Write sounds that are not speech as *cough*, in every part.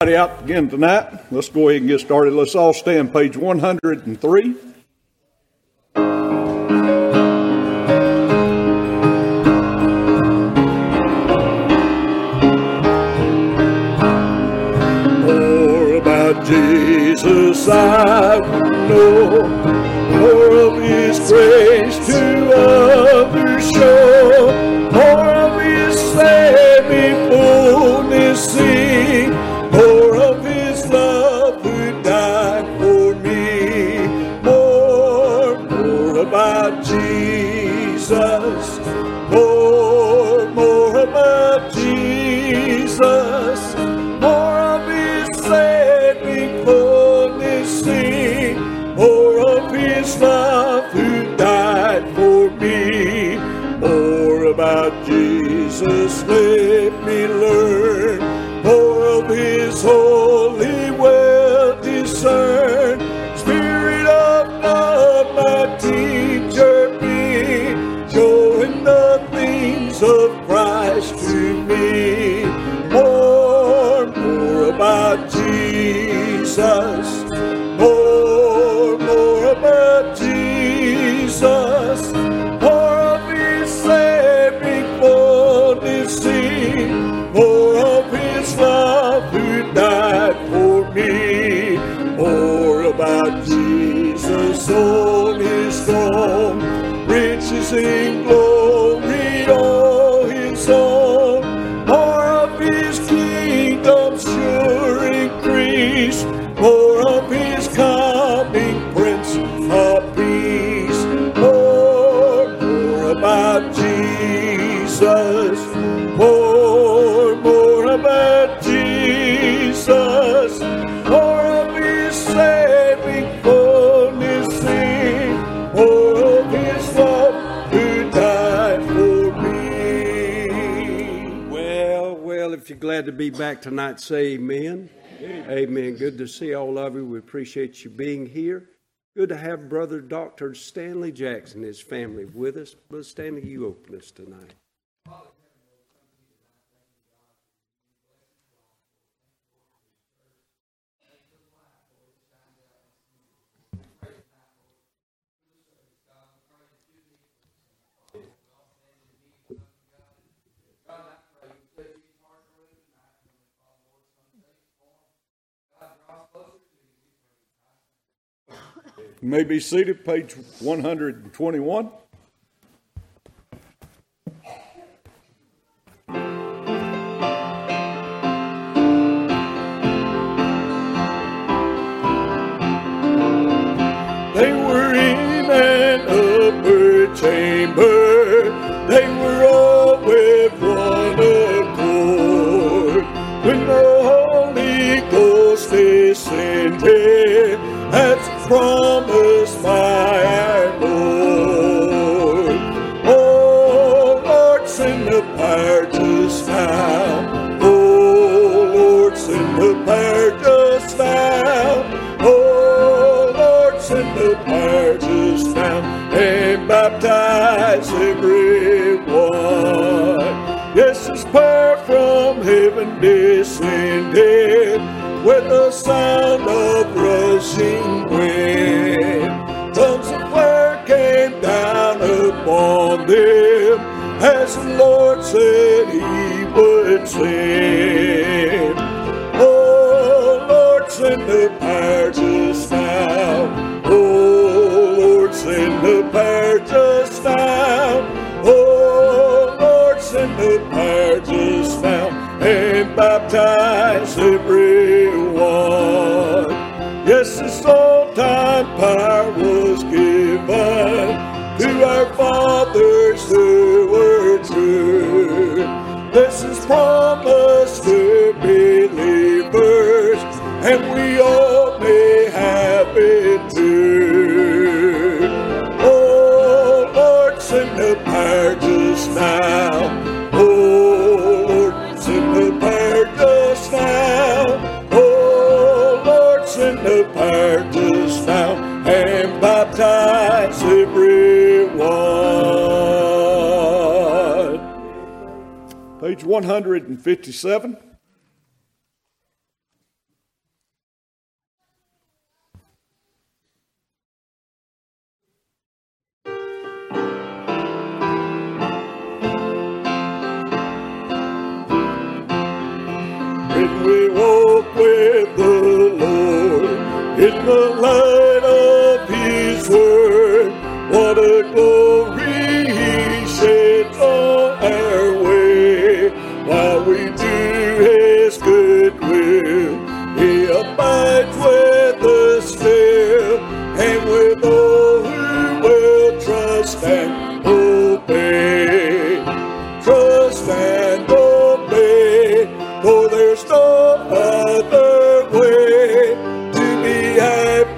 out again tonight. Let's go ahead and get started. Let's all stand page 103. More about Jesus I know. More of His praise. For more about Jesus, more of his saving fullness, more of his love who died for me. Well, well, if you're glad to be back tonight, say amen. Amen. amen. Good to see all of you. We appreciate you being here. Good to have Brother Dr. Stanley Jackson and his family with us. Brother Stanley, you open us tonight. You may be seated, page 121. dead with the sound of rushing wind. Tongues of fire came down upon them as the Lord said he would send. pro. 157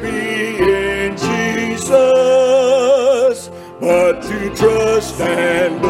Be in Jesus, but to trust and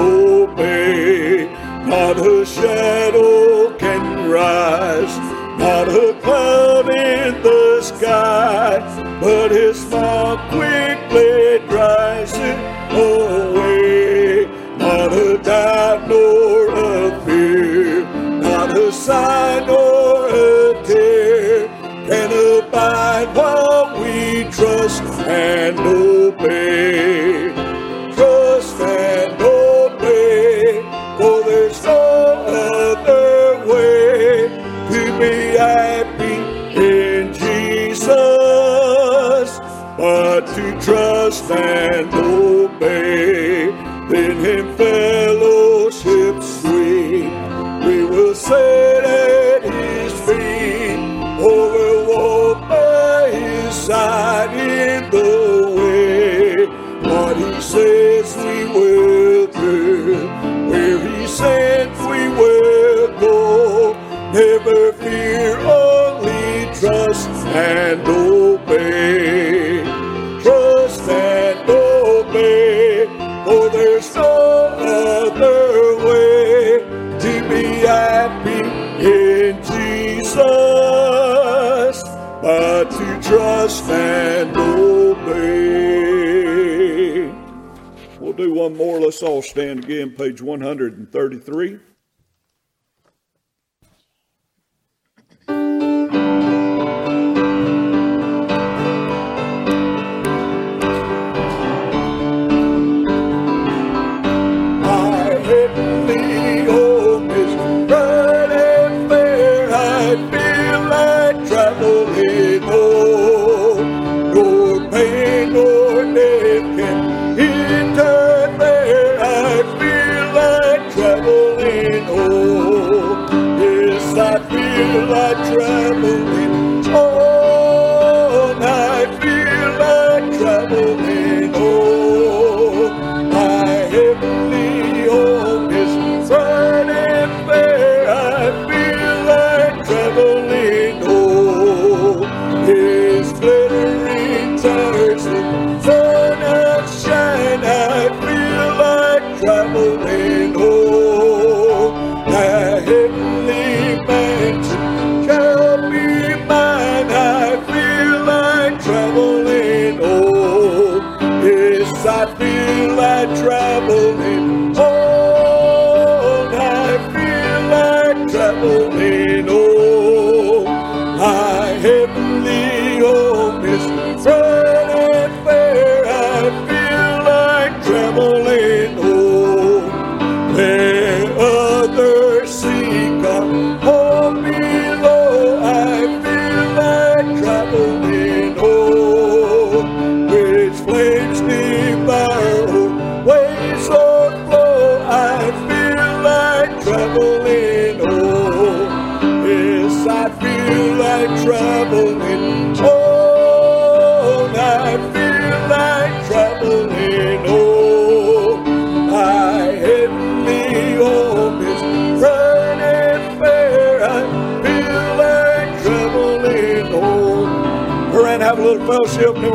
all Stand Again, page 133.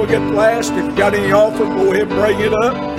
get last. If you got any offer, go ahead and bring it up.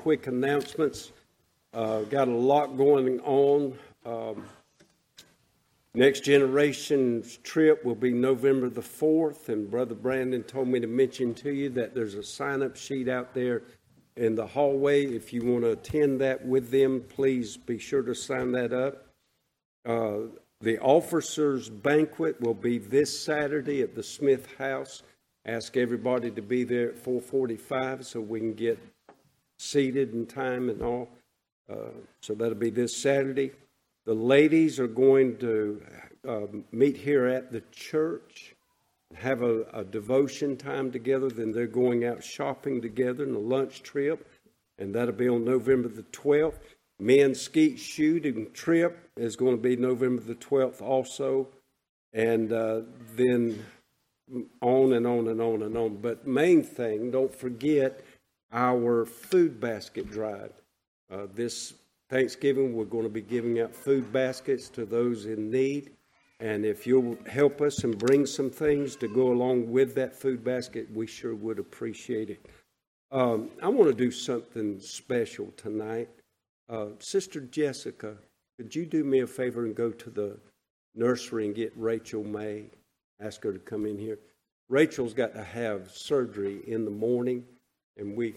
Quick announcements. Uh, got a lot going on. Um, next generation's trip will be November the 4th, and Brother Brandon told me to mention to you that there's a sign up sheet out there in the hallway. If you want to attend that with them, please be sure to sign that up. Uh, the officers' banquet will be this Saturday at the Smith House. Ask everybody to be there at 4:45 so we can get seated in time and all. Uh, so that'll be this Saturday. The ladies are going to uh, meet here at the church, have a, a devotion time together. Then they're going out shopping together in a lunch trip, and that'll be on November the 12th. Men's skeet shooting trip is going to be November the 12th also. And uh, then on and on and on and on. But main thing, don't forget our food basket drive. Uh, this Thanksgiving, we're going to be giving out food baskets to those in need. And if you'll help us and bring some things to go along with that food basket, we sure would appreciate it. Um, I want to do something special tonight. Uh, Sister Jessica, could you do me a favor and go to the nursery and get Rachel May? Ask her to come in here. Rachel's got to have surgery in the morning, and we.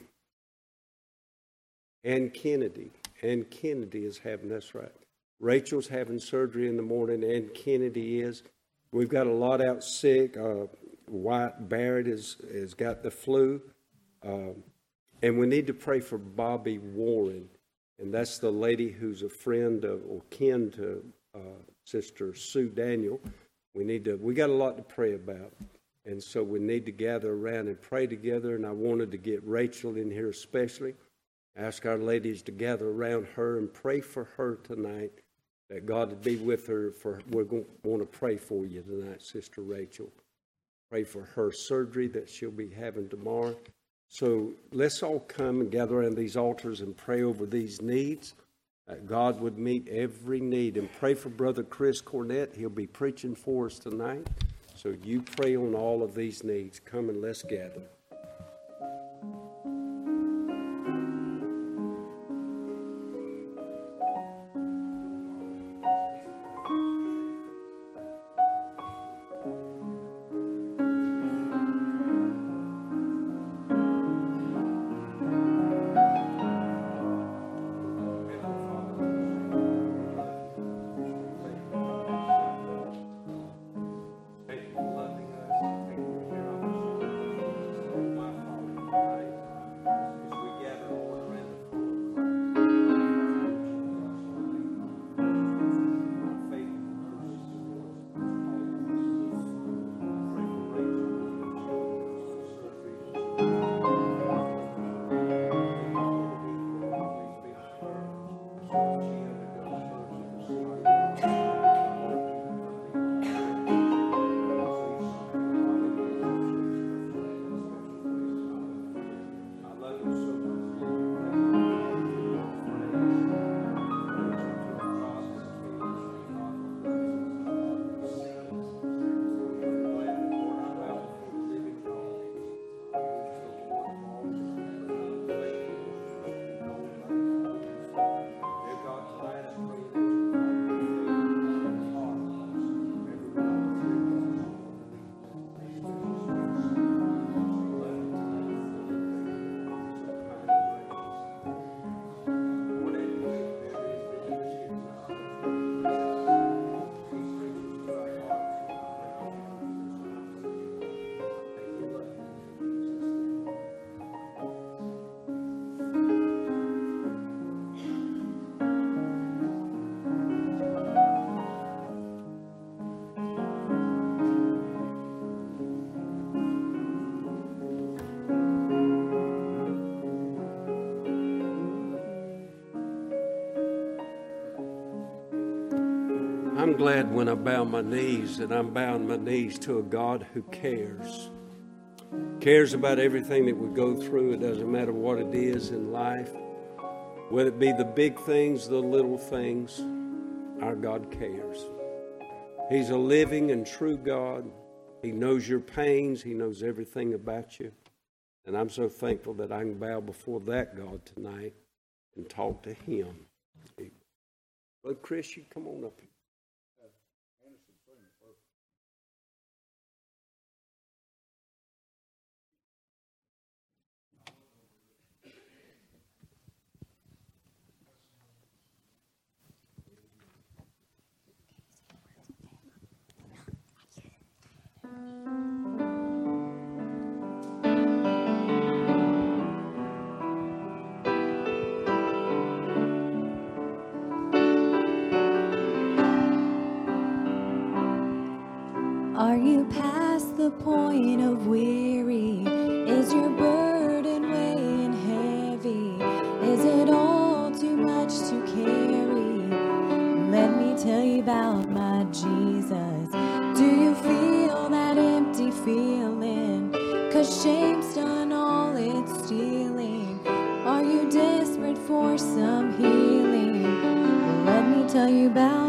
And Kennedy. And Kennedy is having, that's right. Rachel's having surgery in the morning, and Kennedy is. We've got a lot out sick. Uh, White Barrett has, has got the flu. Um, and we need to pray for Bobby Warren. And that's the lady who's a friend of, or kin to uh, Sister Sue Daniel. We need to, we got a lot to pray about. And so we need to gather around and pray together. And I wanted to get Rachel in here especially. Ask our ladies to gather around her and pray for her tonight. That God would be with her. For we're going to want to pray for you tonight, Sister Rachel. Pray for her surgery that she'll be having tomorrow. So let's all come and gather around these altars and pray over these needs. That God would meet every need and pray for Brother Chris Cornett. He'll be preaching for us tonight. So you pray on all of these needs. Come and let's gather. I'm glad when I bow my knees that I'm bowing my knees to a God who cares. Cares about everything that we go through. It doesn't matter what it is in life, whether it be the big things, the little things, our God cares. He's a living and true God. He knows your pains, He knows everything about you. And I'm so thankful that I can bow before that God tonight and talk to Him. Brother Chris, you come on up here. Are you past the point of weary? Is your burden weighing heavy? Is it all too much to carry? Let me tell you about my Jesus. Shame's done all it's stealing. Are you desperate for some healing? Well, let me tell you about.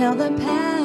tell the past.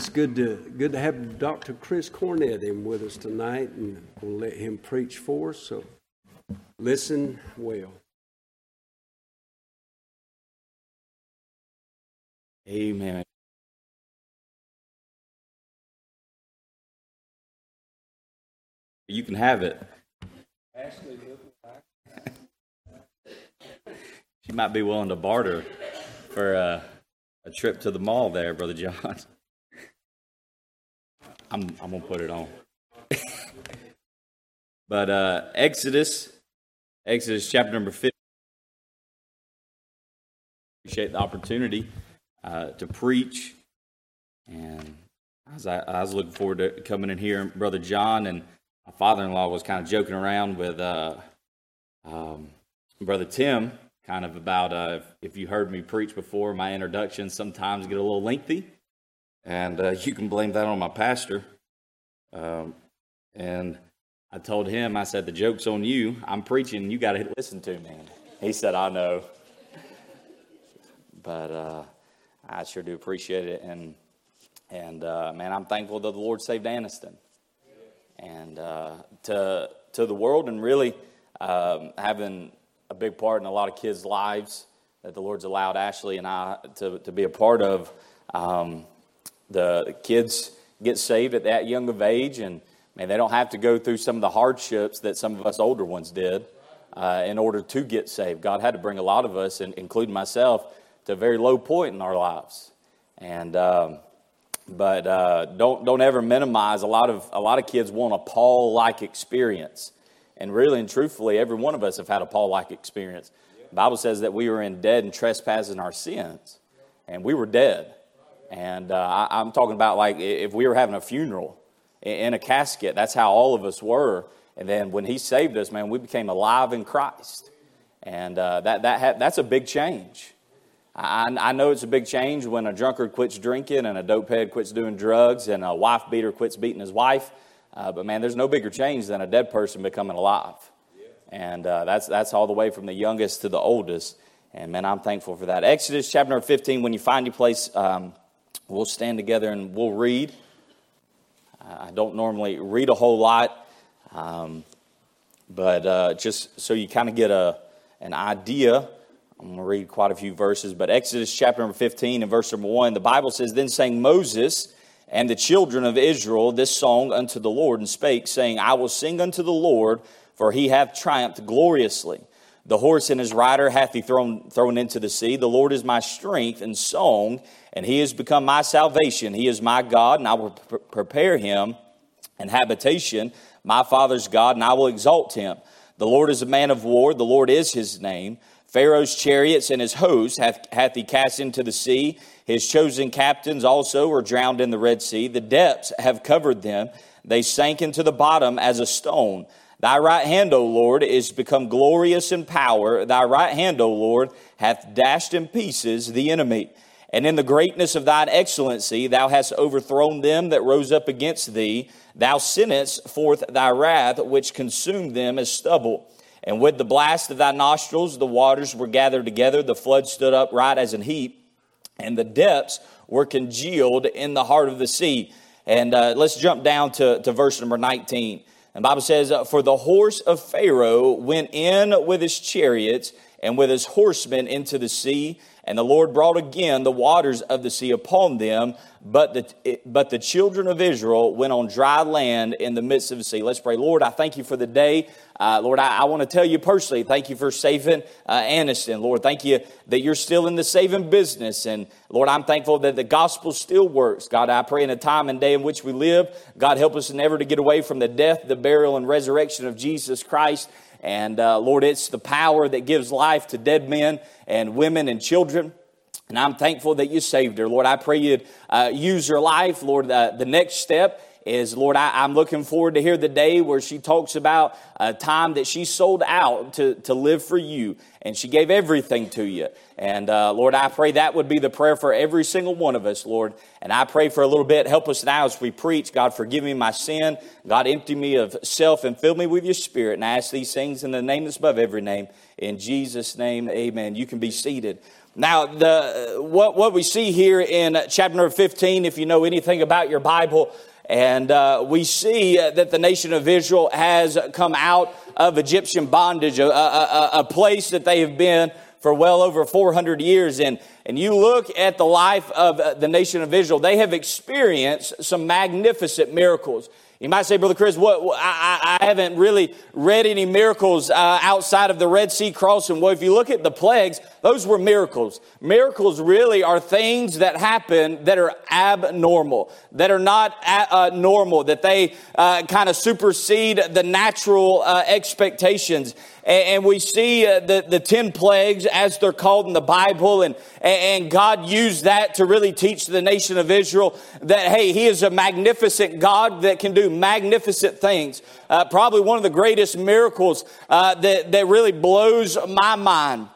it's good to good to have Dr. Chris Cornett in with us tonight, and we'll let him preach for us. So listen well. Amen. You can have it. Ashley, *laughs* she might be willing to barter for uh, a trip to the mall there, Brother John. *laughs* I'm, I'm going to put it on. *laughs* but uh, Exodus, Exodus chapter number 50. Appreciate the opportunity uh, to preach. And as I, I, was looking forward to coming in here, Brother John and my father in law was kind of joking around with uh, um, Brother Tim, kind of about uh, if, you heard me preach before, my introductions sometimes get a little lengthy. And uh, you can blame that on my pastor. Um, and I told him, I said, the joke's on you. I'm preaching, you got to listen to me. He said, I know. But uh, I sure do appreciate it. And, and uh, man, I'm thankful that the Lord saved Anniston. And uh, to, to the world, and really um, having a big part in a lot of kids' lives that the Lord's allowed Ashley and I to, to be a part of. Um, the kids get saved at that young of age, and man, they don't have to go through some of the hardships that some of us older ones did uh, in order to get saved. God had to bring a lot of us, and including myself, to a very low point in our lives. And um, but uh, don't don't ever minimize. A lot of a lot of kids want a Paul like experience, and really and truthfully, every one of us have had a Paul like experience. The Bible says that we were in dead and trespassing our sins, and we were dead. And uh, I, am talking about like if we were having a funeral in a casket, that's how all of us were. And then when He saved us, man, we became alive in Christ, and uh, that that ha- that's a big change. I, I know it's a big change when a drunkard quits drinking and a dopehead quits doing drugs and a wife beater quits beating his wife. Uh, but man, there's no bigger change than a dead person becoming alive. And uh, that's, that's all the way from the youngest to the oldest. And man, I'm thankful for that. Exodus chapter 15, when you find your place, um, we'll stand together and we'll read. I don't normally read a whole lot, um, but uh, just so you kind of get a, an idea I'm going to read quite a few verses, but Exodus chapter number 15 and verse number 1, the Bible says, Then sang Moses and the children of Israel this song unto the Lord, and spake, saying, I will sing unto the Lord, for he hath triumphed gloriously. The horse and his rider hath he thrown, thrown into the sea. The Lord is my strength and song, and he has become my salvation. He is my God, and I will pre- prepare him an habitation, my father's God, and I will exalt him. The Lord is a man of war, the Lord is his name. Pharaoh's chariots and his host hath, hath he cast into the sea. His chosen captains also were drowned in the Red Sea. The depths have covered them. They sank into the bottom as a stone. Thy right hand, O Lord, is become glorious in power. Thy right hand, O Lord, hath dashed in pieces the enemy. And in the greatness of thine excellency, thou hast overthrown them that rose up against thee. Thou sentest forth thy wrath, which consumed them as stubble. And with the blast of thy nostrils, the waters were gathered together, the flood stood up right as an heap, and the depths were congealed in the heart of the sea. And uh, let's jump down to, to verse number 19. And Bible says, uh, For the horse of Pharaoh went in with his chariots and with his horsemen into the sea, and the Lord brought again the waters of the sea upon them, but the, but the children of Israel went on dry land in the midst of the sea. Let's pray. Lord, I thank you for the day. Uh, Lord, I, I want to tell you personally, thank you for saving uh, Anniston. Lord, thank you that you're still in the saving business. And Lord, I'm thankful that the gospel still works. God, I pray in a time and day in which we live, God, help us never to get away from the death, the burial, and resurrection of Jesus Christ. And uh, Lord, it's the power that gives life to dead men and women and children. And I'm thankful that you saved her. Lord, I pray you'd uh, use her life. Lord, uh, the next step is, Lord, I, am looking forward to hear the day where she talks about a time that she sold out to, to live for you and she gave everything to you. And uh, Lord, I pray that would be the prayer for every single one of us, Lord. And I pray for a little bit. Help us now as we preach. God, forgive me my sin. God, empty me of self and fill me with your spirit. And I ask these things in the name that's above every name. In Jesus' name, amen. You can be seated. Now, the, what, what we see here in chapter number 15, if you know anything about your Bible, and uh, we see that the nation of Israel has come out of Egyptian bondage, a, a, a, place that they have been for well over 400 years. And, and you look at the life of uh, the nation of Israel, they have experienced some magnificent miracles. You might say, Brother Chris, what, I, I haven't really read any miracles uh, outside of the Red Sea crossing. Well, if you look at the plagues, those were miracles. Miracles really are things that happen that are abnormal, that are not a- uh, normal, that they uh, kind of supersede the natural uh, expectations. And, we see uh, the, the 10 plagues as they're called in the Bible, and, and God used that to really teach the nation of Israel that, hey, He is a magnificent God that can do magnificent things. Uh, probably one of the greatest miracles uh, that, that really blows my mind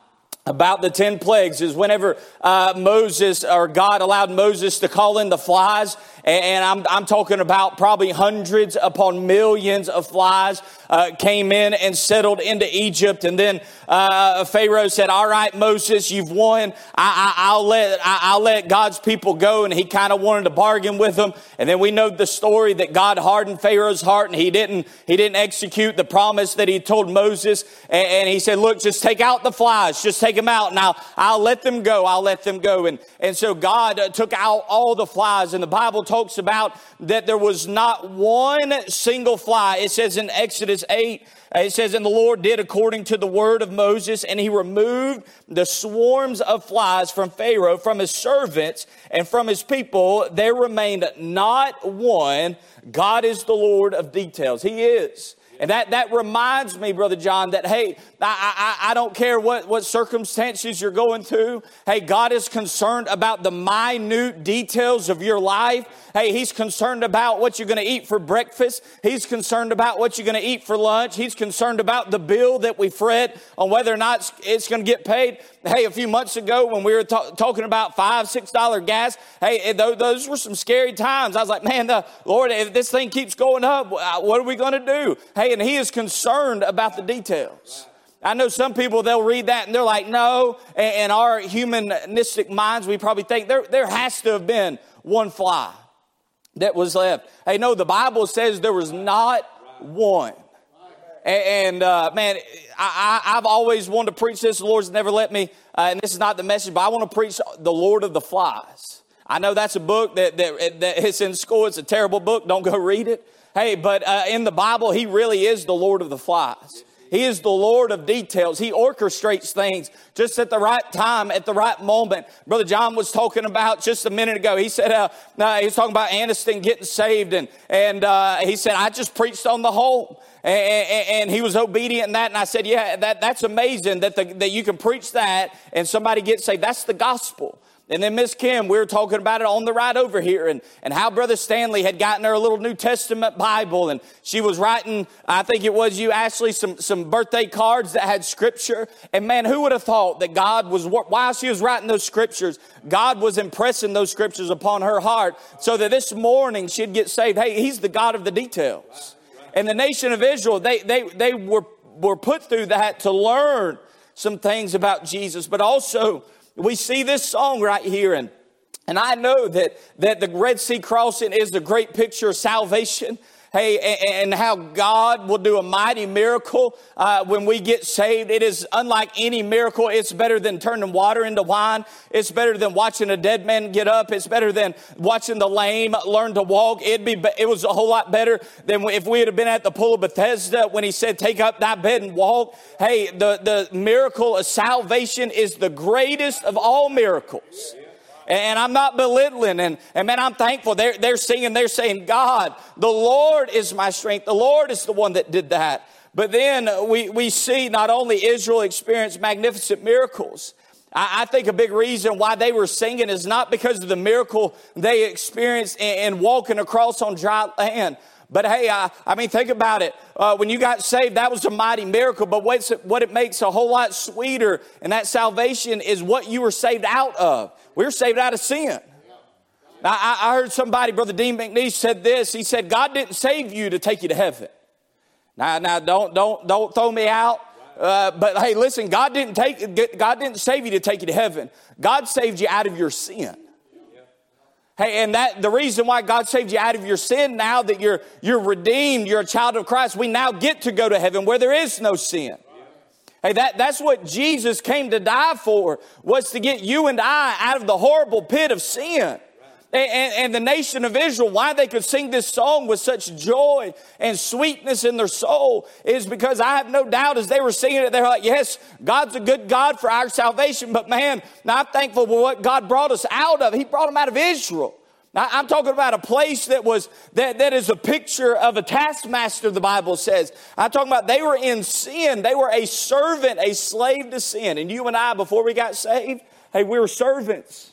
about the 10 plagues is whenever uh, Moses or God allowed Moses to call in the flies, and I'm, I'm talking about probably hundreds upon millions of flies uh, came in and settled into Egypt. And then uh, Pharaoh said, All right, Moses, you've won. I, will let, I, will let God's people go. And he kind of wanted to bargain with them. And then we know the story that God hardened Pharaoh's heart and he didn't, he didn't execute the promise that he told Moses. And, and he said, Look, just take out the flies, just take them out. Now I'll let them go. I'll let them go. And, and so God uh, took out all the flies. And the Bible talks about that there was not one single fly. It says in Exodus 8, uh, it says, And the Lord did according to the word of Moses, and he removed the swarms of flies from Pharaoh, from his servants, and from his people. There remained not one. God is the Lord of details. He is. And that, that reminds me, Brother John, that hey, I, I, I don't care what, what circumstances you're going through. Hey, God is concerned about the minute details of your life. Hey, He's concerned about what you're going to eat for breakfast. He's concerned about what you're going to eat for lunch. He's concerned about the bill that we fret on whether or not it's, it's going to get paid. Hey, a few months ago when we were ta- talking about five, six dollar gas, hey, it, those, were some scary times. I was like, man, the Lord, if this thing keeps going up, what are we going to do? Hey, and He is concerned about the details. I know some people, they'll read that and they're like, no. And in our humanistic minds, we probably think there, there has to have been one fly that was left. Hey, no, the Bible says there was not one. And, uh, man, I, have always wanted to preach this. The Lord's never let me, uh, and this is not the message, but I want to preach the Lord of the Flies. I know that's a book that, that, that it's in school. It's a terrible book. Don't go read it. Hey, but uh, in the Bible, He really is the Lord of the Flies. He is the Lord of details. He orchestrates things just at the right time, at the right moment. Brother John was talking about just a minute ago. He said, uh, uh, he was talking about Aniston getting saved, and, and uh, he said, I just preached on the whole. And, and, he was obedient in that. And I said, Yeah, that, that's amazing that, the, that you can preach that and somebody gets saved. That's the gospel. And then Miss Kim, we were talking about it on the ride over here and, and how Brother Stanley had gotten her a little New Testament Bible and she was writing, I think it was you, Ashley, some, some birthday cards that had scripture. And man, who would have thought that God was, while she was writing those scriptures, God was impressing those scriptures upon her heart so that this morning she'd get saved. Hey, He's the God of the details. And the nation of Israel, they, they, they were, were put through that to learn some things about Jesus, but also we see this song right here and and I know that, that the Red Sea crossing is the great picture of salvation. Hey, and, how God will do a mighty miracle uh, when we get saved. It is unlike any miracle. It's better than turning water into wine. It's better than watching a dead man get up. It's better than watching the lame learn to walk. It'd be, it was a whole lot better than if we had been at the pool of Bethesda when he said, take up thy bed and walk. Hey, the, the miracle of salvation is the greatest of all miracles. And I'm not belittling. And, and man, I'm thankful. They're, they're singing, they're saying, God, the Lord is my strength. The Lord is the one that did that. But then we, we see not only Israel experience magnificent miracles, I, think a big reason why they were singing is not because of the miracle they experienced in, in walking across on dry land, but hey, I, I mean, think about it. Uh, when you got saved, that was a mighty miracle. But what's what it makes a whole lot sweeter and that salvation is what you were saved out of. We were saved out of sin. Now, I, I heard somebody, Brother Dean McNeese, said this. He said, God didn't save you to take you to heaven. Now, now, don't, don't, don't throw me out. Uh, but hey, listen, God didn't take, God didn't save you to take you to heaven. God saved you out of your sin. Hey, and that the reason why God saved you out of your sin now that you're you're redeemed, you're a child of Christ, we now get to go to heaven where there is no sin. Hey, that, that's what Jesus came to die for, was to get you and I out of the horrible pit of sin. And, and, the nation of Israel, why they could sing this song with such joy and sweetness in their soul is because I have no doubt as they were singing it, they're like, yes, God's a good God for our salvation, but man, I'm thankful for what God brought us out of. He brought them out of Israel. Now, I'm talking about a place that was, that, that is a picture of a taskmaster, the Bible says. I'm talking about they were in sin. They were a servant, a slave to sin. And you and I, before we got saved, hey, we were servants.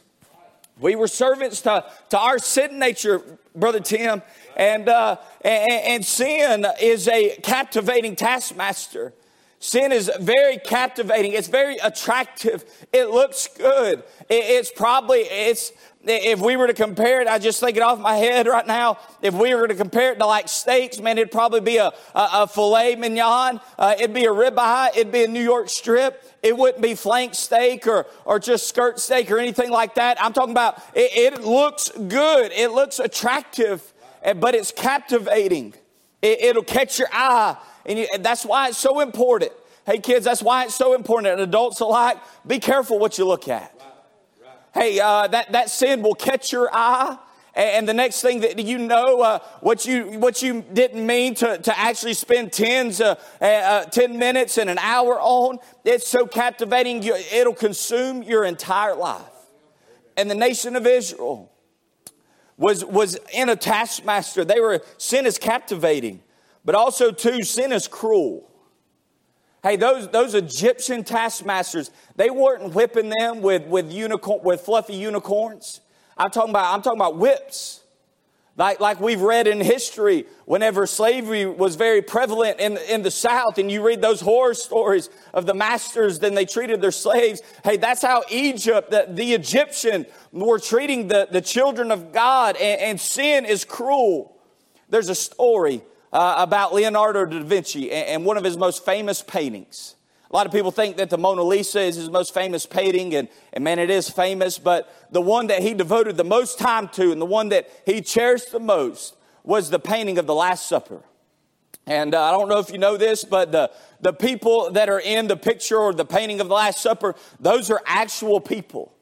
We were servants to, to our sin nature, Brother Tim. And, uh, and, and sin is a captivating taskmaster. Sin is very captivating. It's very attractive. It looks good. it's probably, it's, if we were to compare it, I just think it off my head right now. If we were to compare it to like steaks, man, it'd probably be a, a, a filet mignon. Uh, it'd be a ribeye. It'd be a New York strip. It wouldn't be flank steak or, or just skirt steak or anything like that. I'm talking about it, it looks good. It looks attractive, but it's captivating. It, will catch your eye. And, you, and that's why it's so important. Hey, kids, that's why it's so important. And adults alike, be careful what you look at. Hey, uh, that, that sin will catch your eye. And the next thing that you know, uh, what you what you didn't mean to, to actually spend tens, uh, uh, ten minutes and an hour on, it's so captivating. You, it'll consume your entire life. And the nation of Israel was was in a taskmaster. They were sin is captivating, but also too sin is cruel. Hey, those, those Egyptian taskmasters, they weren't whipping them with, with, unicorn, with fluffy unicorns. I'm talking about, I'm talking about whips. Like, like we've read in history, whenever slavery was very prevalent in, in the South, and you read those horror stories of the masters, then they treated their slaves. Hey, that's how Egypt, the, the Egyptian, were treating the, the children of God, and, and sin is cruel. There's a story uh, about Leonardo da Vinci and, one of his most famous paintings. A lot of people think that the Mona Lisa is his most famous painting, and, and man, it is famous, but the one that he devoted the most time to and the one that he cherished the most was the painting of the Last Supper. And uh, I don't know if you know this, but the, the people that are in the picture or the painting of the Last Supper, those are actual people.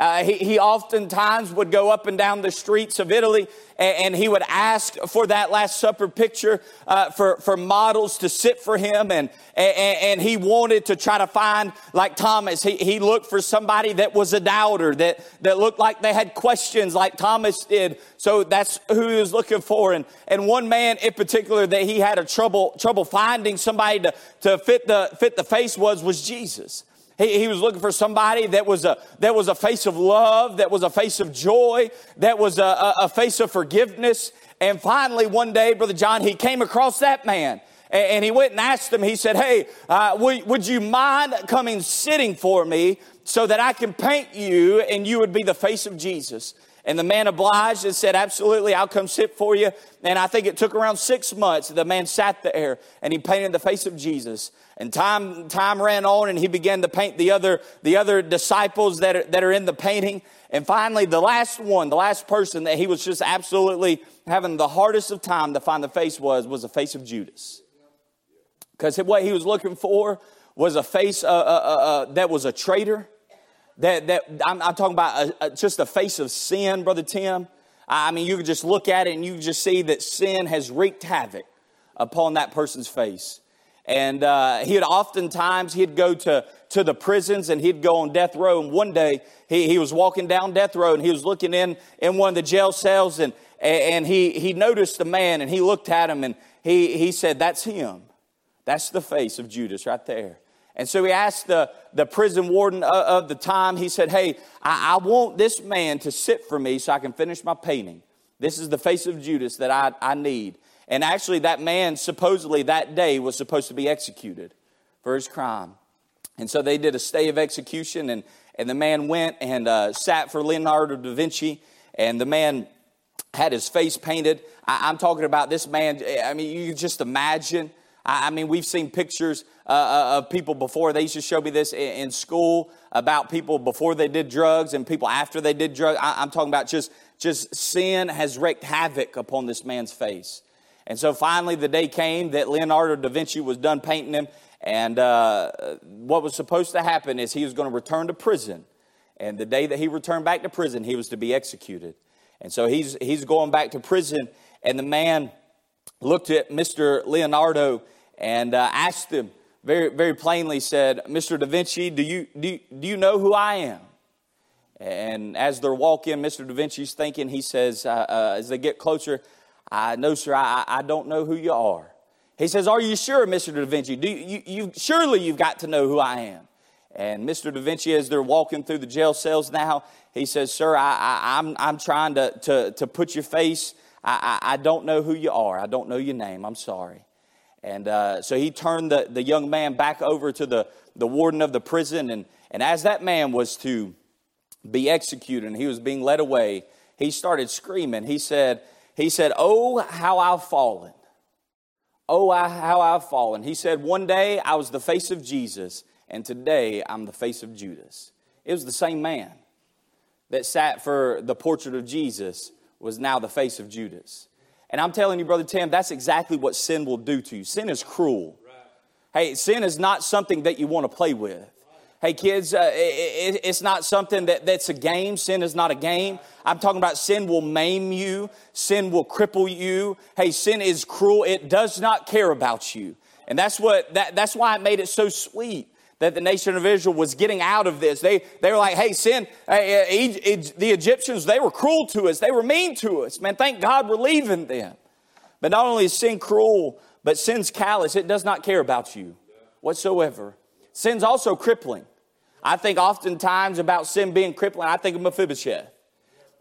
Uh, he, he oftentimes would go up and down the streets of Italy and, and he would ask for that Last Supper picture uh, for, for models to sit for him. And, and, and, he wanted to try to find, like Thomas, he, he looked for somebody that was a doubter, that, that looked like they had questions like Thomas did. So that's who he was looking for. And, and one man in particular that he had a trouble, trouble finding somebody to, to fit, the, fit the face was, was Jesus. He, he was looking for somebody that was a, that was a face of love, that was a face of joy, that was a, a, a face of forgiveness. And finally, one day, Brother John, he came across that man and he went and asked him, he said, Hey, uh, would, would, you mind coming sitting for me so that I can paint you and you would be the face of Jesus? And the man obliged and said, Absolutely, I'll come sit for you. And I think it took around six months. The man sat there and he painted the face of Jesus. And time, time ran on and he began to paint the other, the other disciples that are, that are in the painting. And finally, the last one, the last person that he was just absolutely having the hardest of time to find the face was, was the face of Judas. Because what he was looking for was a face uh, uh, uh, uh, that was a traitor. That, that I'm, I'm talking about a, a, just the face of sin, Brother Tim. I mean, you could just look at it and you just see that sin has wreaked havoc upon that person's face. And uh, he'd oftentimes, he'd go to, to the prisons and he'd go on death row. And one day he, he was walking down death row and he was looking in, in one of the jail cells and, and he, he noticed a man and he looked at him and he, he said, that's him. That's the face of Judas right there. And so he asked the, the prison warden of, the time, he said, Hey, I, I, want this man to sit for me so I can finish my painting. This is the face of Judas that I, I need. And actually, that man supposedly that day was supposed to be executed for his crime. And so they did a stay of execution, and, and the man went and uh, sat for Leonardo da Vinci, and the man had his face painted. I, am talking about this man, I mean, you just imagine. I, mean, we've seen pictures uh, uh, of people before. They used to show me this in, school about people before they did drugs and people after they did drugs. I, I'm talking about just, just sin has wreaked havoc upon this man's face. And so finally, the day came that Leonardo da Vinci was done painting him. And uh, what was supposed to happen is he was going to return to prison. And the day that he returned back to prison, he was to be executed. And so he's, he's going back to prison, and the man looked at Mr. Leonardo and uh, asked him very, very plainly, said, Mr. Da Vinci, do you, do, do you know who I am? And as they're walking, Mr. Da Vinci's thinking, he says, uh, uh, as they get closer, I know, sir, I, I don't know who you are. He says, Are you sure, Mr. Da Vinci? Do you, you, surely you've got to know who I am. And Mr. Da Vinci, as they're walking through the jail cells now, he says, Sir, I, am I'm, I'm trying to, to, to put your face. I, I, I, don't know who you are. I don't know your name. I'm sorry. And uh, so he turned the, the young man back over to the, the warden of the prison. And, and as that man was to be executed and he was being led away, he started screaming. He said, he said, Oh, how I've fallen. Oh, how I've fallen. He said, One day I was the face of Jesus, and today I'm the face of Judas. It was the same man that sat for the portrait of Jesus was now the face of Judas. And I'm telling you, Brother Tim, that's exactly what sin will do to you. Sin is cruel. Hey, sin is not something that you want to play with. Hey, kids, uh, it, it, it's not something that, that's a game. Sin is not a game. I'm talking about sin will maim you, sin will cripple you. Hey, sin is cruel. It does not care about you. And that's what that, that's why it made it so sweet that the nation of Israel was getting out of this. They, they were like, hey, sin, hey, uh, the Egyptians, they were cruel to us. They were mean to us. Man, thank God we're leaving them. But not only is sin cruel, but sin's callous. It does not care about you whatsoever. Sin's also crippling. I think oftentimes about sin being crippling, I think of Mephibosheth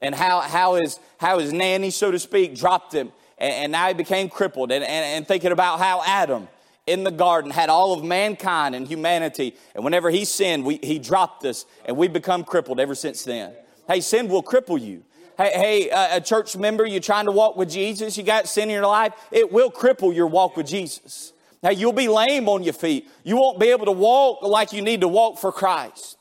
and how, how, his, how his nanny, so to speak, dropped him and, and now he became crippled. And, and, and thinking about how Adam in the garden had all of mankind and humanity. And whenever he sinned, we, he dropped us and we become crippled ever since then. Hey, sin will cripple you. Hey, hey uh, a church member, you're trying to walk with Jesus, you got sin in your life, it will cripple your walk with Jesus. Now, you'll be lame on your feet. You won't be able to walk like you need to walk for Christ.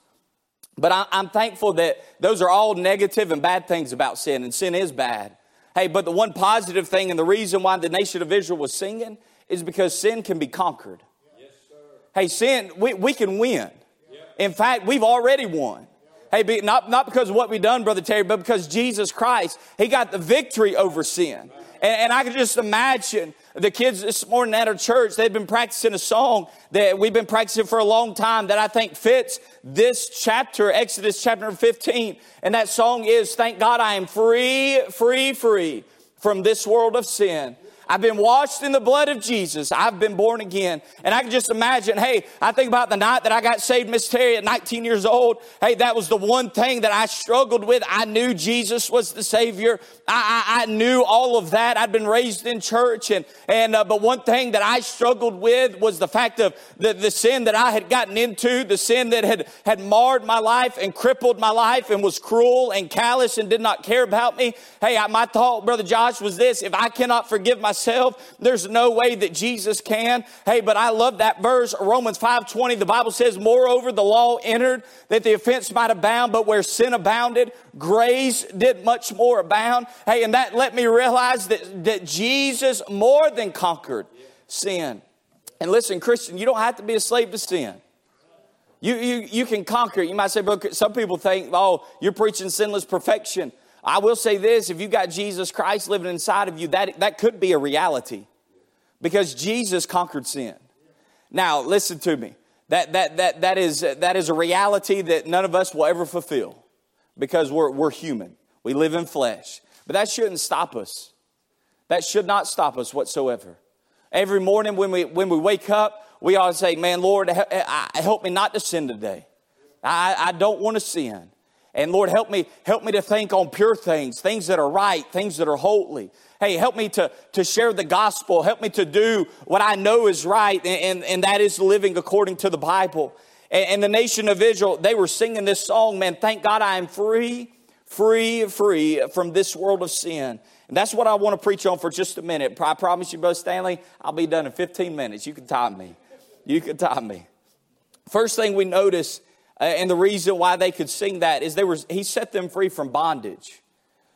But I, I'm thankful that those are all negative and bad things about sin, and sin is bad. Hey, but the one positive thing and the reason why the nation of Israel was singing is because sin can be conquered. Yes, hey, sin, we, we can win. In fact, we've already won. Hey, be, not, not because of what we've done, Brother Terry, but because Jesus Christ, He got the victory over sin. And, and I can just imagine the kids this morning at our church, they've been practicing a song that we've been practicing for a long time that I think fits this chapter, Exodus chapter 15. And that song is, Thank God I am free, free, free from this world of sin. I've been washed in the blood of Jesus. I've been born again. And I can just imagine, hey, I think about the night that I got saved, Miss Terry, at 19 years old. Hey, that was the one thing that I struggled with. I knew Jesus was the Savior. I, I, I knew all of that. I'd been raised in church. And, and uh, but one thing that I struggled with was the fact of the, the sin that I had gotten into, the sin that had, had marred my life and crippled my life and was cruel and callous and did not care about me. Hey, I, my thought, Brother Josh, was this if I cannot forgive myself, myself. There's no way that Jesus can. Hey, but I love that verse, Romans 5:20. The Bible says, "Moreover, the law entered that the offense might abound, but where sin abounded, grace did much more abound." Hey, and that let me realize that, that Jesus more than conquered sin. And listen, Christian, you don't have to be a slave to sin. You, you, you can conquer. It. You might say, but some people think, oh, you're preaching sinless perfection. I will say this if you got Jesus Christ living inside of you, that, that could be a reality because Jesus conquered sin. Now, listen to me. That, that, that, that, is, that is a reality that none of us will ever fulfill because we're, we're human. We live in flesh. But that shouldn't stop us. That should not stop us whatsoever. Every morning when we, when we wake up, we to say, Man, Lord, help me not to sin today. I, I don't want to sin. And Lord, help me, help me to think on pure things, things that are right, things that are holy. Hey, help me to, to share the gospel. Help me to do what I know is right, and, and, and that is living according to the Bible. And, and the nation of Israel, they were singing this song, man, thank God I am free, free, free from this world of sin. And that's what I want to preach on for just a minute. I promise you, Brother Stanley, I'll be done in 15 minutes. You can time me. You can time me. First thing we notice Uh, and the reason why they could sing that is they were, he set them free from bondage.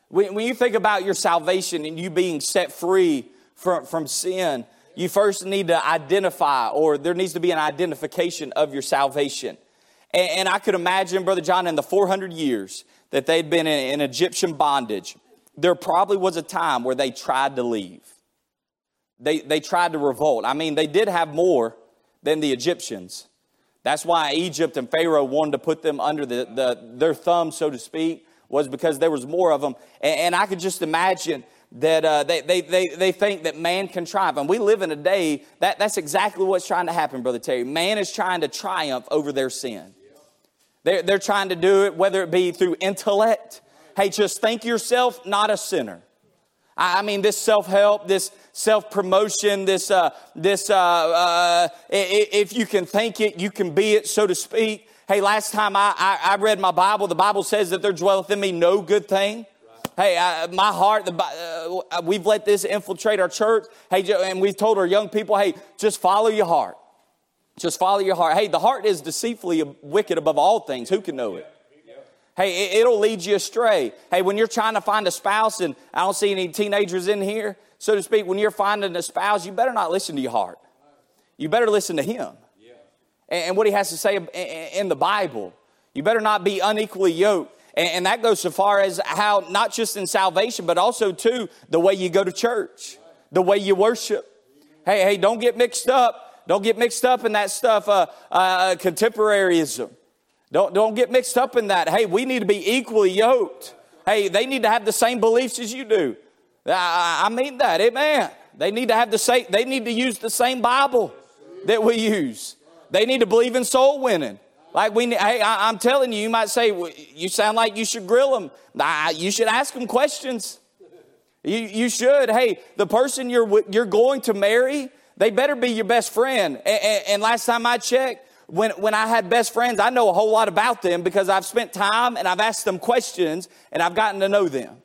When, when you think about your salvation and you being set free from, from sin, you first need to identify, or there needs to be an identification of your salvation. And, and I could imagine, Brother John, in the 400 years that they'd been in, in Egyptian bondage, there probably was a time where they tried to leave. They, they tried to revolt. I mean, they did have more than the Egyptians. That's why Egypt and Pharaoh wanted to put them under the, the, their thumb, so to speak, was because there was more of them. And, and I could just imagine that uh, they, they, they, they think that man can triumph. And we live in a day that that's exactly what's trying to happen, Brother Terry. Man is trying to triumph over their sin. They're, they're trying to do it, whether it be through intellect. Hey, just think yourself not a sinner. I, mean, this self help, this self promotion, this, uh, this uh, uh, if you can think it, you can be it, so to speak. Hey, last time I, I, I read my Bible, the Bible says that there dwelleth in me no good thing. Hey, I, my heart, the, uh, we've let this infiltrate our church. Hey, and we've told our young people, hey, just follow your heart. Just follow your heart. Hey, the heart is deceitfully wicked above all things. Who can know it? Hey, it'll lead you astray. Hey, when you're trying to find a spouse, and I don't see any teenagers in here, so to speak, when you're finding a spouse, you better not listen to your heart. You better listen to him and what he has to say in the Bible. You better not be unequally yoked. And that goes so far as how, not just in salvation, but also, too, the way you go to church, the way you worship. Hey, hey, don't get mixed up. Don't get mixed up in that stuff, uh, uh, contemporaryism. Don't, don't get mixed up in that. Hey, we need to be equally yoked. Hey, they need to have the same beliefs as you do. I, I mean that. Amen. They need to have the same, they need to use the same Bible that we use. They need to believe in soul winning. Like we, hey, I, am telling you, you might say, you sound like you should grill them. Nah, you should ask them questions. You, you should. Hey, the person you're, you're going to marry, they better be your best friend. And, and, and last time I checked, when, when I had best friends, I know a whole lot about them because I've spent time and I've asked them questions and I've gotten to know them.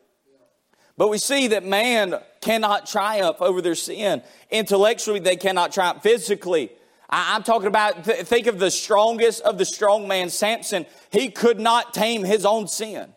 But we see that man cannot triumph over their sin. Intellectually, they cannot triumph. Physically, I'm talking about, think of the strongest of the strong man, Samson. He could not tame his own sin.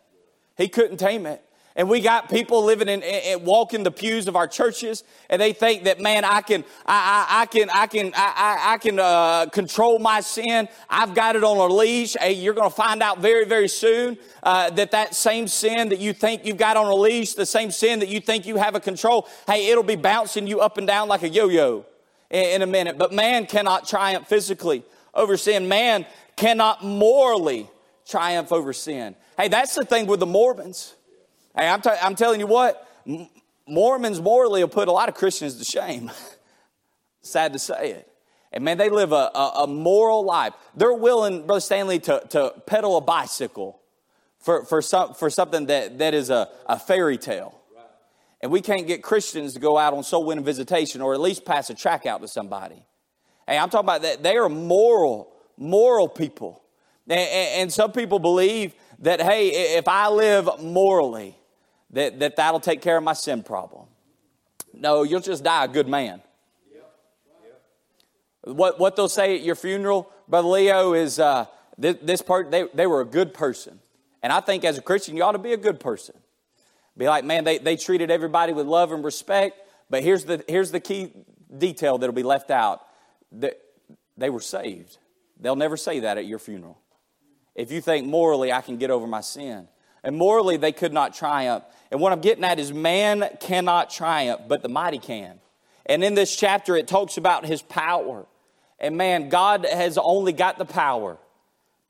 He couldn't tame it. And we got people living in, in, walking the pews of our churches, and they think that man, I can, I, I, I can, I can, I, I can uh, control my sin. I've got it on a leash. Hey, you're going to find out very, very soon uh, that that same sin that you think you've got on a leash, the same sin that you think you have a control, hey, it'll be bouncing you up and down like a yo-yo in a minute. But man cannot triumph physically over sin. Man cannot morally triumph over sin. Hey, that's the thing with the Mormons. Hey, I'm, t- I'm telling you what, Mormons morally will put a lot of Christians to shame. *laughs* Sad to say it. And man, they live a, a, a, moral life. They're willing, Brother Stanley, to, to pedal a bicycle for, for, some, for something that, that is a, a fairy tale. And we can't get Christians to go out on soul winning visitation or at least pass a track out to somebody. Hey, I'm talking about that. They are moral, moral people. And, and some people believe that, hey, if I live morally, that, that that'll take care of my sin problem. No, you'll just die a good man. What, what they'll say at your funeral, Brother Leo, is uh, this, this part, they, they were a good person. And I think as a Christian, you ought to be a good person. Be like, man, they, they treated everybody with love and respect, but here's the, here's the key detail that'll be left out. That they were saved. They'll never say that at your funeral. If you think morally I can get over my sin. And morally they could not triumph. And what I'm getting at is man cannot triumph, but the mighty can. And in this chapter it talks about his power. And man, God has only got the power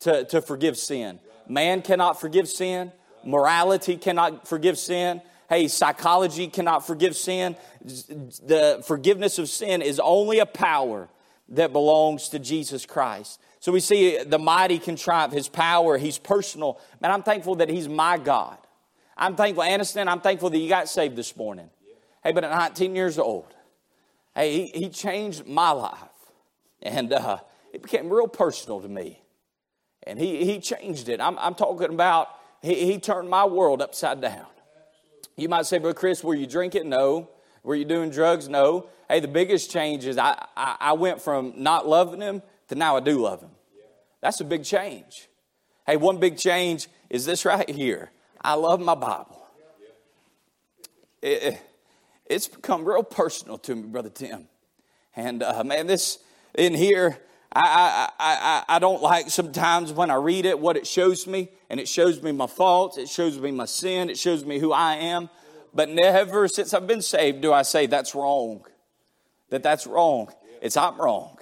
to, to forgive sin. Man cannot forgive sin. Morality cannot forgive sin. Hey, psychology cannot forgive sin. The forgiveness of sin is only a power that belongs to Jesus Christ. So we see the mighty can triumph, his power, he's personal. Man, I'm thankful that he's my God. I'm thankful, Aniston, I'm thankful that you got saved this morning. Hey, but at 19 years old, hey, he, he changed my life. And uh, it became real personal to me. And he, he changed it. I'm, I'm talking about he, he turned my world upside down. You might say, but Chris, were you drinking? No. Were you doing drugs? No. Hey, the biggest change is I, I, I went from not loving him to now I do love him. That's a big change. Hey, one big change is this right here. I love my Bible. It, it's become real personal to me, Brother Tim. And uh, man, this in here, I, I, I, I don't like sometimes when I read it what it shows me, and it shows me my faults, it shows me my sin, it shows me who I am. but never since I've been saved do I say that's wrong. That that's wrong. It's I'm wrong.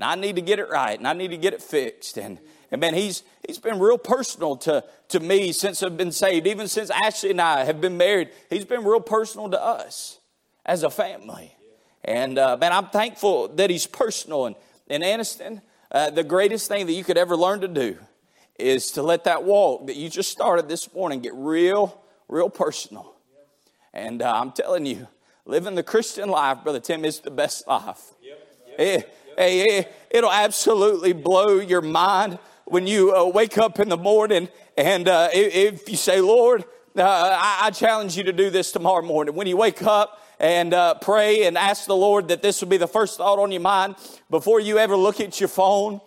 And I need to get it right and I need to get it fixed. And, and man, he's, he's been real personal to, to me since I've been saved. Even since Ashley and I have been married, he's been real personal to us as a family. And uh, man, I'm thankful that he's personal. And, and Aniston, uh, the greatest thing that you could ever learn to do is to let that walk that you just started this morning get real, real personal. And uh, I'm telling you, living the Christian life, Brother Tim, is the best life. It, it, it'll absolutely blow your mind when you uh, wake up in the morning and uh, if you say, Lord, uh, I, challenge you to do this tomorrow morning. When you wake up and pray and ask the Lord that this will be the first thought on your mind before you ever look at your phone,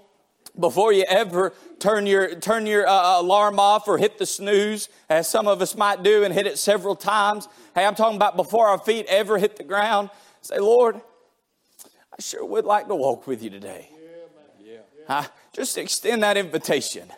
before you ever turn your turn your uh, alarm off or hit the snooze, as some of us might do, and hit it several times. Hey, I'm talking about before our feet ever hit the ground. Say, Lord, I sure would like to walk with you today. Uh, just extend that invitation.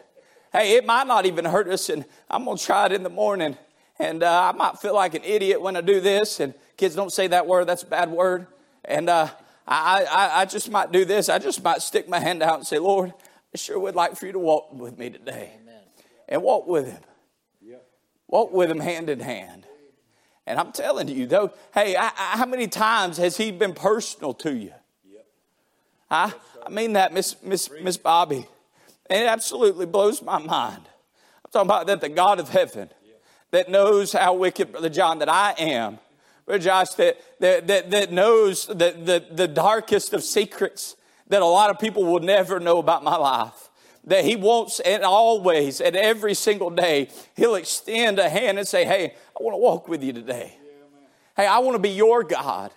Hey, it might not even hurt us, and I'm going to try it in the morning. And uh, I might feel like an idiot when I do this. And kids don't say that word, that's a bad word. And uh, I, I, I just might do this. I just might stick my hand out and say, Lord, I sure would like for you to walk with me today. Amen. And walk with him. Yep. Walk with him hand in hand. And I'm telling you, though, hey, I, I, how many times has he been personal to you? I, I mean that, Miss, Miss, Miss Bobby. And it absolutely blows my mind. I'm talking about that the God of heaven that knows how wicked, Brother John, that I am. Brother Josh, that, that, that, that knows the, the, the darkest of secrets that a lot of people will never know about my life. That he wants, and always, and every single day, he'll extend a hand and say, Hey, I want to walk with you today. Hey, I want to be your God.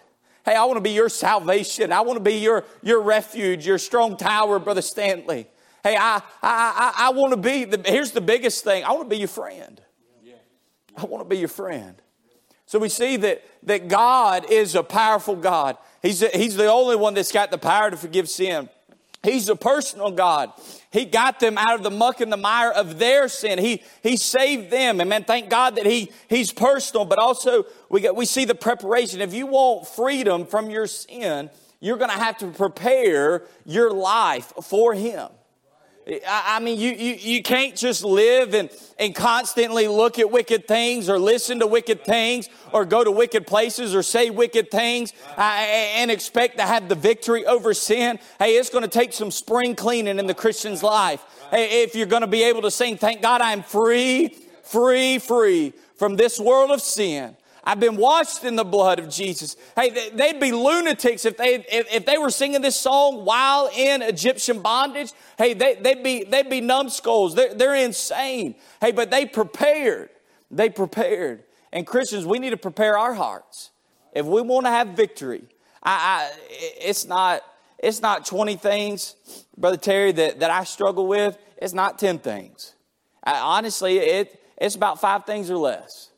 Hey, I want to be your salvation. I want to be your, your refuge, your strong tower, Brother Stanley. Hey, I, I, I, I want to be, the, here's the biggest thing I want to be your friend. I want to be your friend. So we see that, that God is a powerful God. He's, a, he's the only one that's got the power to forgive sin. He's a personal God. He got them out of the muck and the mire of their sin. He, he saved them. And man, thank God that he, He's personal, but also we, got, we see the preparation. If you want freedom from your sin, you're going to have to prepare your life for Him. I mean, you, you, you can't just live and, and constantly look at wicked things or listen to wicked things or go to wicked places or say wicked things uh, and expect to have the victory over sin. Hey, it's going to take some spring cleaning in the Christian's life. Hey, if you're going to be able to sing, thank God I'm free, free, free from this world of sin. I've been washed in the blood of Jesus. Hey, they'd be lunatics if they if, if they were singing this song while in Egyptian bondage. Hey, they, they'd be they'd be numbskulls. They're, they're insane. Hey, but they prepared. They prepared. And Christians, we need to prepare our hearts if we want to have victory. I, I it's not it's not 20 things, Brother Terry, that, that I struggle with. It's not 10 things. I, honestly, it, it's about five things or less.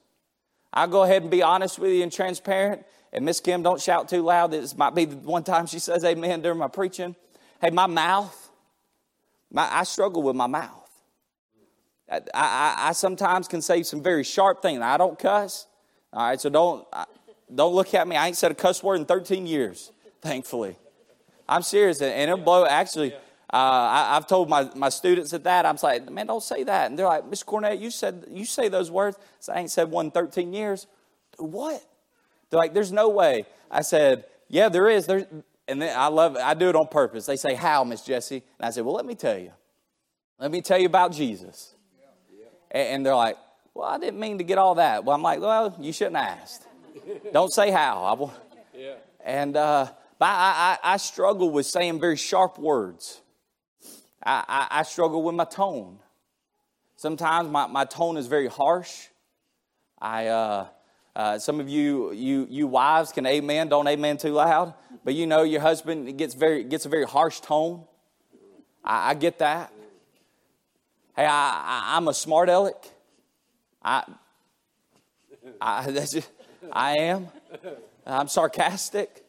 I'll go ahead and be honest with you and transparent. And Miss Kim, don't shout too loud. This might be the one time she says amen during my preaching. Hey, my mouth, my, I struggle with my mouth. I, I, I, sometimes can say some very sharp things. I don't cuss. All right, so don't, don't look at me. I ain't said a cuss word in 13 years, thankfully. I'm serious. And it'll blow, actually, uh, I, have told my, my students at that, I'm like, man, don't say that. And they're like, Mr. Cornett, you said you say those words. So I ain't said one in 13 years. What? They're like, there's no way. I said, yeah, there is. There's, and then I love it. I do it on purpose. They say, how, Miss Jessie? And I said, well, let me tell you. Let me tell you about Jesus. And, and they're like, well, I didn't mean to get all that. Well, I'm like, well, you shouldn't have asked. *laughs* Don't say how. I will. Yeah. And uh, I, I, I struggle with saying very sharp words. I, I, I struggle with my tone. Sometimes my, my tone is very harsh. I, uh, uh, some of you, you, you wives can amen, don't amen too loud, but you know your husband gets, very, gets a very harsh tone. I, I get that. Hey, I, I, am a smart aleck. I, I, *laughs* that's just, I am. I'm sarcastic.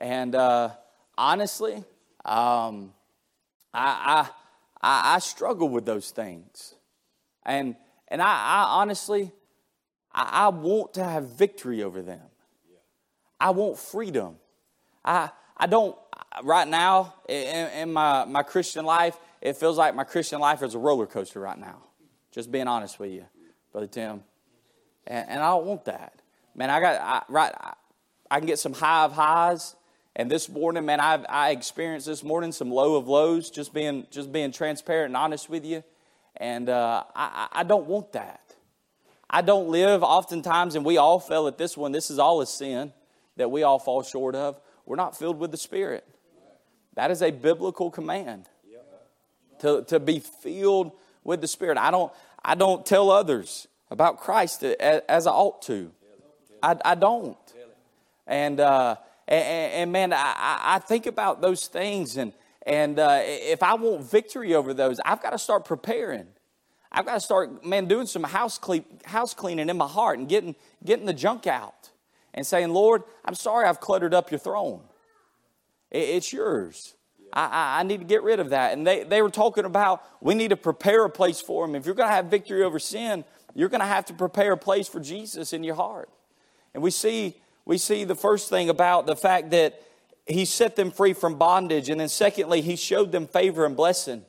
And uh, honestly, um, I, I, I, struggle with those things. And, and I, I honestly, I, I want to have victory over them. I want freedom. I, I don't, right now in, in my, my Christian life, it feels like my Christian life is a roller coaster right now. Just being honest with you, Brother Tim. And, and I don't want that. Man, I got, I, right, I, I can get some high of highs. And this morning, man, I've, I experienced this morning some low of lows, just being, just being transparent and honest with you. And uh, I, I don't want that. I don't live oftentimes, and we all fell at this one. This is all a sin that we all fall short of. We're not filled with the Spirit. That is a biblical command to, to be filled with the Spirit. I don't, I don't tell others about Christ as, as I ought to. I, I don't. And, uh, and, and, man, I, I think about those things, and, and uh, if I want victory over those, I've got to start preparing. I've got to start, man, doing some house, clean, house cleaning in my heart and getting, getting the junk out and saying, Lord, I'm sorry I've cluttered up your throne. It, it's yours. I, I, I, need to get rid of that. And they, they were talking about we need to prepare a place for him. If you're going to have victory over sin, you're going to have to prepare a place for Jesus in your heart. And we see, we see the first thing about the fact that he set them free from bondage. And then, secondly, he showed them favor and blessing.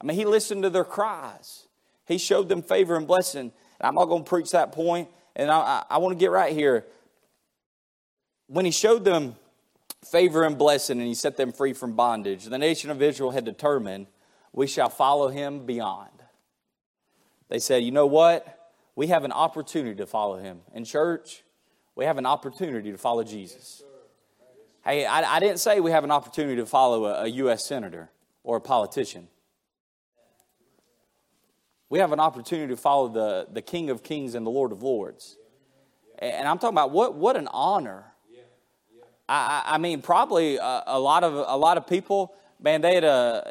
I mean, he listened to their cries. He showed them favor and blessing. And I'm not going to preach that point, and I, I, want to get right here. When he showed them favor and blessing and he set them free from bondage, the nation of Israel had determined, we shall follow him beyond. They said, you know what? We have an opportunity to follow him. In church, we have an opportunity to follow Jesus. Hey, I, I didn't say we have an opportunity to follow a, a U.S. senator or a politician we have an opportunity to follow the, the King of Kings and the Lord of Lords. And I'm talking about what, what an honor. I, I mean, probably a, a, lot of a lot of people, man, they'd have,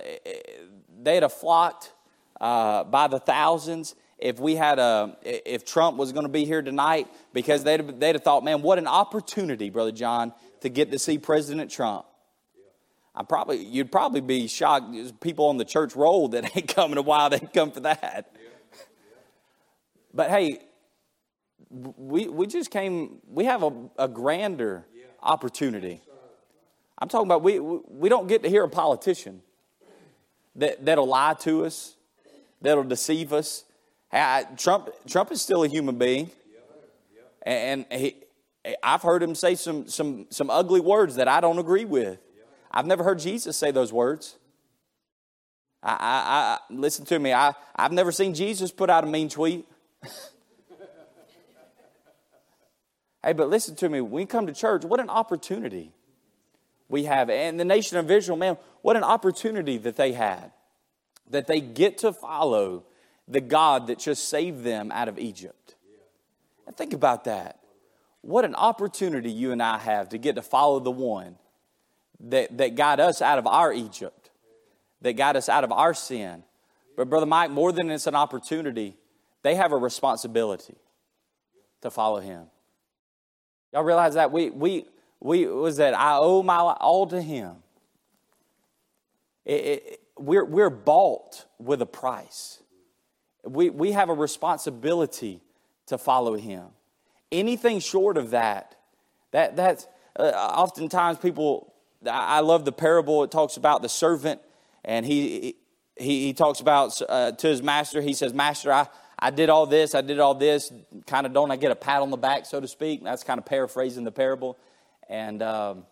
they'd have flocked uh, by the thousands if we had a if Trump was going to be here tonight because they'd have, they'd have thought, man, what an opportunity, brother John, to get to see President Trump. I probably you'd probably be shocked. There's people on the church roll that *laughs* ain't coming a while. They come for that. But hey, we we just came. We have a, a grander opportunity. I'm talking about we we don't get to hear a politician that that'll lie to us, that'll deceive us. Trump Trump is still a human being, and he, I've heard him say some some some ugly words that I don't agree with. I've never heard Jesus say those words. I, I, I listen to me. I, I've never seen Jesus put out a mean tweet. *laughs* hey, but listen to me. When we come to church, what an opportunity we have. And the nation of Israel, man, what an opportunity that they had. That they get to follow the God that just saved them out of Egypt. And think about that. What an opportunity you and I have to get to follow the one that, that got us out of our Egypt, that got us out of our sin. But, Brother Mike, more than it's an opportunity, they have a responsibility to follow him. Y'all realize that? We, we, we was that I owe my all to him. It, it, we're, we're bought with a price. We, we have a responsibility to follow him. Anything short of that, that that's uh, oftentimes people I love the parable. It talks about the servant, and he he, he talks about uh, to his master. He says, "Master, I." I did all this, I did all this. Kind of don't I get a pat on the back, so to speak? That's kind of paraphrasing the parable. And um,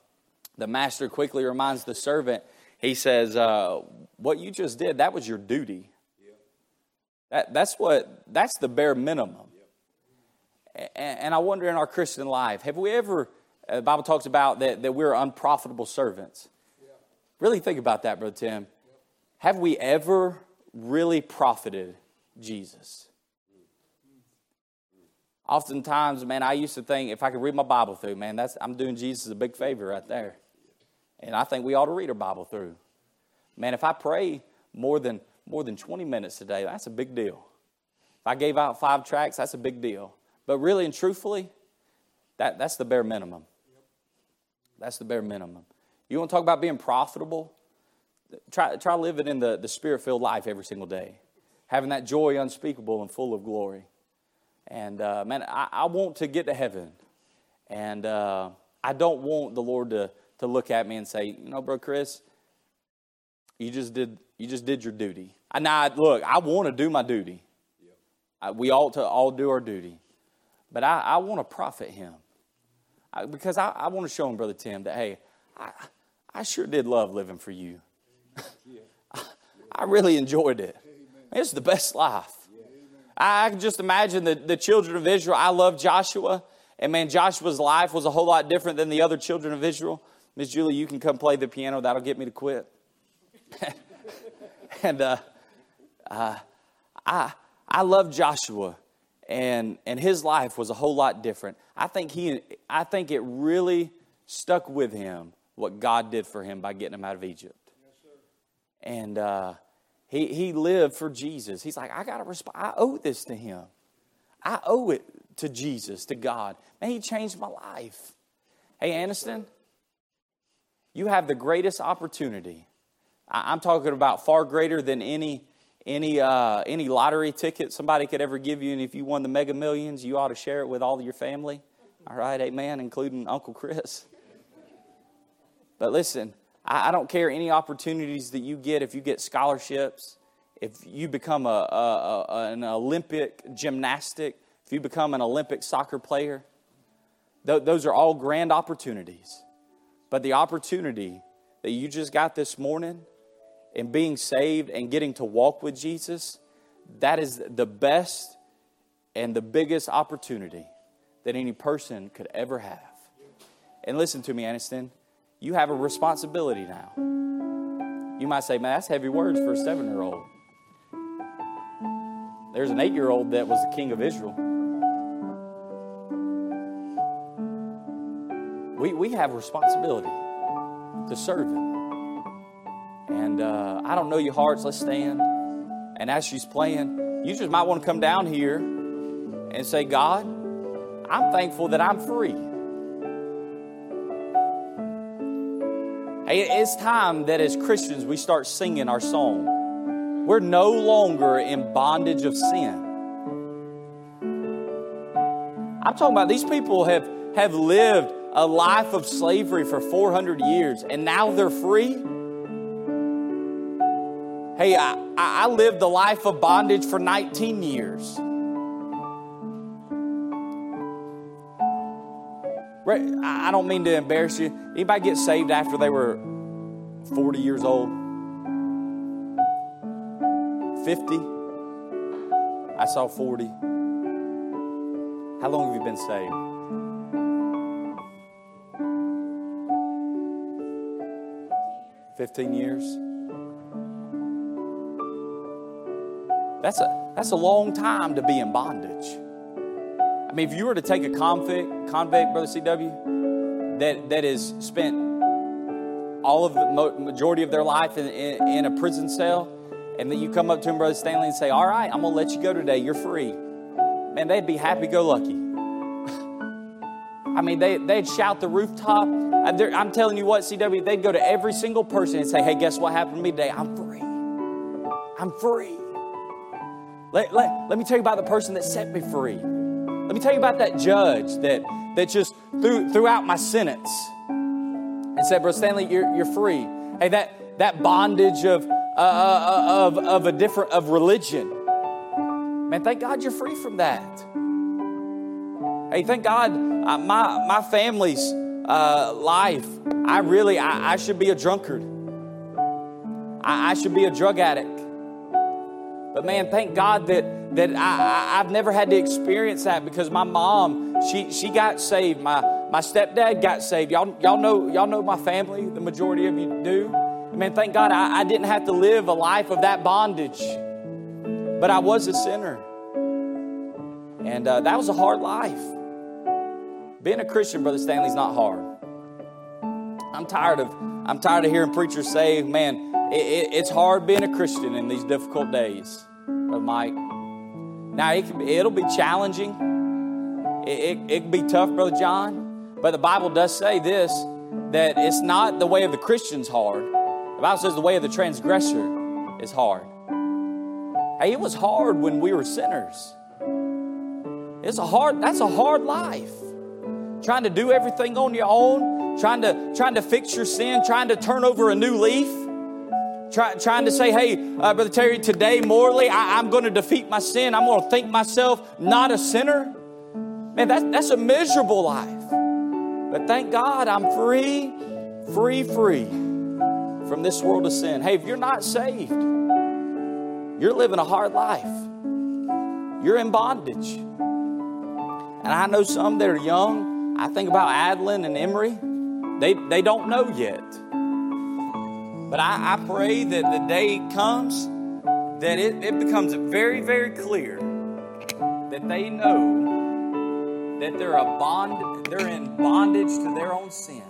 the master quickly reminds the servant, he says, uh, What you just did, that was your duty. That, that's what, that's the bare minimum. And, and I wonder in our Christian life, have we ever uh, the Bible talks about that, that we're unprofitable servants. Really think about that, Brother Tim. Have we ever really profited Jesus? Oftentimes, man, I used to think if I could read my Bible through, man, that's I'm doing Jesus a big favor right there. And I think we ought to read our Bible through. Man, if I pray more than more than 20 minutes today. That's a big deal. If I gave out five tracks, that's a big deal. But really and truthfully, that, that's the bare minimum. That's the bare minimum. You want to talk about being profitable? Try, try living in the, the spirit filled life every single day, having that joy unspeakable and full of glory. And uh, man, I, I, want to get to heaven. And uh, I don't want the Lord to, to look at me and say, you know, bro, Chris, you just did, you just did your duty. And now, look, I want to do my duty. I, we ought to all do our duty. But I, I want to profit him. I, because I, I want to show him, Brother Tim, that, hey, I, I sure did love living for you. *laughs* I really enjoyed it. It's the best life. I can just imagine the, the children of Israel. I love Joshua. And man, Joshua's life was a whole lot different than the other children of Israel. Miss Julie, you can come play the piano. That'll get me to quit. *laughs* and uh, uh, I, I love Joshua, and, and his life was a whole lot different. I think, he, I think it really stuck with him what God did for him by getting him out of Egypt. Yes, and uh, he, he lived for Jesus. He's like, I got to respond. I owe this to him. I owe it to Jesus, to God. Man, he changed my life. Hey, Aniston, you have the greatest opportunity. I'm talking about far greater than any any uh, any lottery ticket somebody could ever give you. And if you won the Mega Millions, you ought to share it with all your family. All right, Amen, including Uncle Chris. But listen, I, I don't care any opportunities that you get, if you get scholarships, if you become a, a, a, an Olympic gymnastic, if you become an Olympic soccer player, th- those are all grand opportunities. But the opportunity that you just got this morning in being saved and getting to walk with Jesus, that is the best and the biggest opportunity that any person could ever have. And listen to me, Aniston you have a responsibility now. You might say, man, that's heavy words for a seven year old. There's an eight year old that was the king of Israel. We, we have responsibility to serve him. And uh, I don't know your hearts. Let's stand. And as she's playing, you just might want to come down here and say, God, I'm thankful that I'm free. It's time that as Christians we start singing our song. We're no longer in bondage of sin. I'm talking about these people have, have lived a life of slavery for 400 years and now they're free. Hey, I, I lived the life of bondage for 19 years. I don't mean to embarrass you. Anybody get saved after they were 40 years old? 50? I saw 40. How long have you been saved? Fifteen years. That's a that's a long time to be in bondage. I mean, if you were to take a convict, convict, brother CW, that that has spent all of the majority of their life in, in, in a prison cell, and then you come up to him, brother Stanley, and say, "All right, I'm gonna let you go today. You're free." Man, they'd be happy-go-lucky. *laughs* I mean, they, they'd shout the rooftop. Uh, I'm telling you what, CW, they'd go to every single person and say, hey, guess what happened to me today? I'm free. I'm free. Let, let, let me tell you about the person that set me free. Let me tell you about that judge that, that just threw, threw out my sentence and said, Bro Stanley, you're, you're free. Hey, that, that bondage of, uh, uh, of, of a different, of religion. Man, thank God you're free from that. Hey, thank God uh, my, my family's uh, life, I really, I, I, should be a drunkard. I, I should be a drug addict. But man, thank God that, that I, I, have never had to experience that because my mom, she, she got saved. My, my stepdad got saved. Y'all, y'all, know, y'all know my family, the majority of you do. Man, thank God I, I didn't have to live a life of that bondage. But I was a sinner. And uh, that was a hard life. Being a Christian, Brother Stanley's not hard. I'm tired of I'm tired of hearing preachers say, man, it, it, it's hard being a Christian in these difficult days, Brother Mike. Now, it can, it'll be challenging. It, it, it can be tough, Brother John. But the Bible does say this that it's not the way of the Christians hard. The Bible says the way of the transgressor is hard. Hey, it was hard when we were sinners. It's a hard, that's a hard life. Trying to do everything on your own, trying to, trying to fix your sin, trying to turn over a new leaf, try, trying to say, hey, uh, Brother Terry, today morally, I, I'm going to defeat my sin. I'm going to think myself not a sinner. Man, that's, that's a miserable life. But thank God I'm free, free, free from this world of sin. Hey, if you're not saved, you're living a hard life. You're in bondage. And I know some that are young. I think about Adeline and Emery. They, they don't know yet. But I, I pray that the day comes that it, it becomes very, very clear that they know that they're a bond, they're in bondage to their own sin.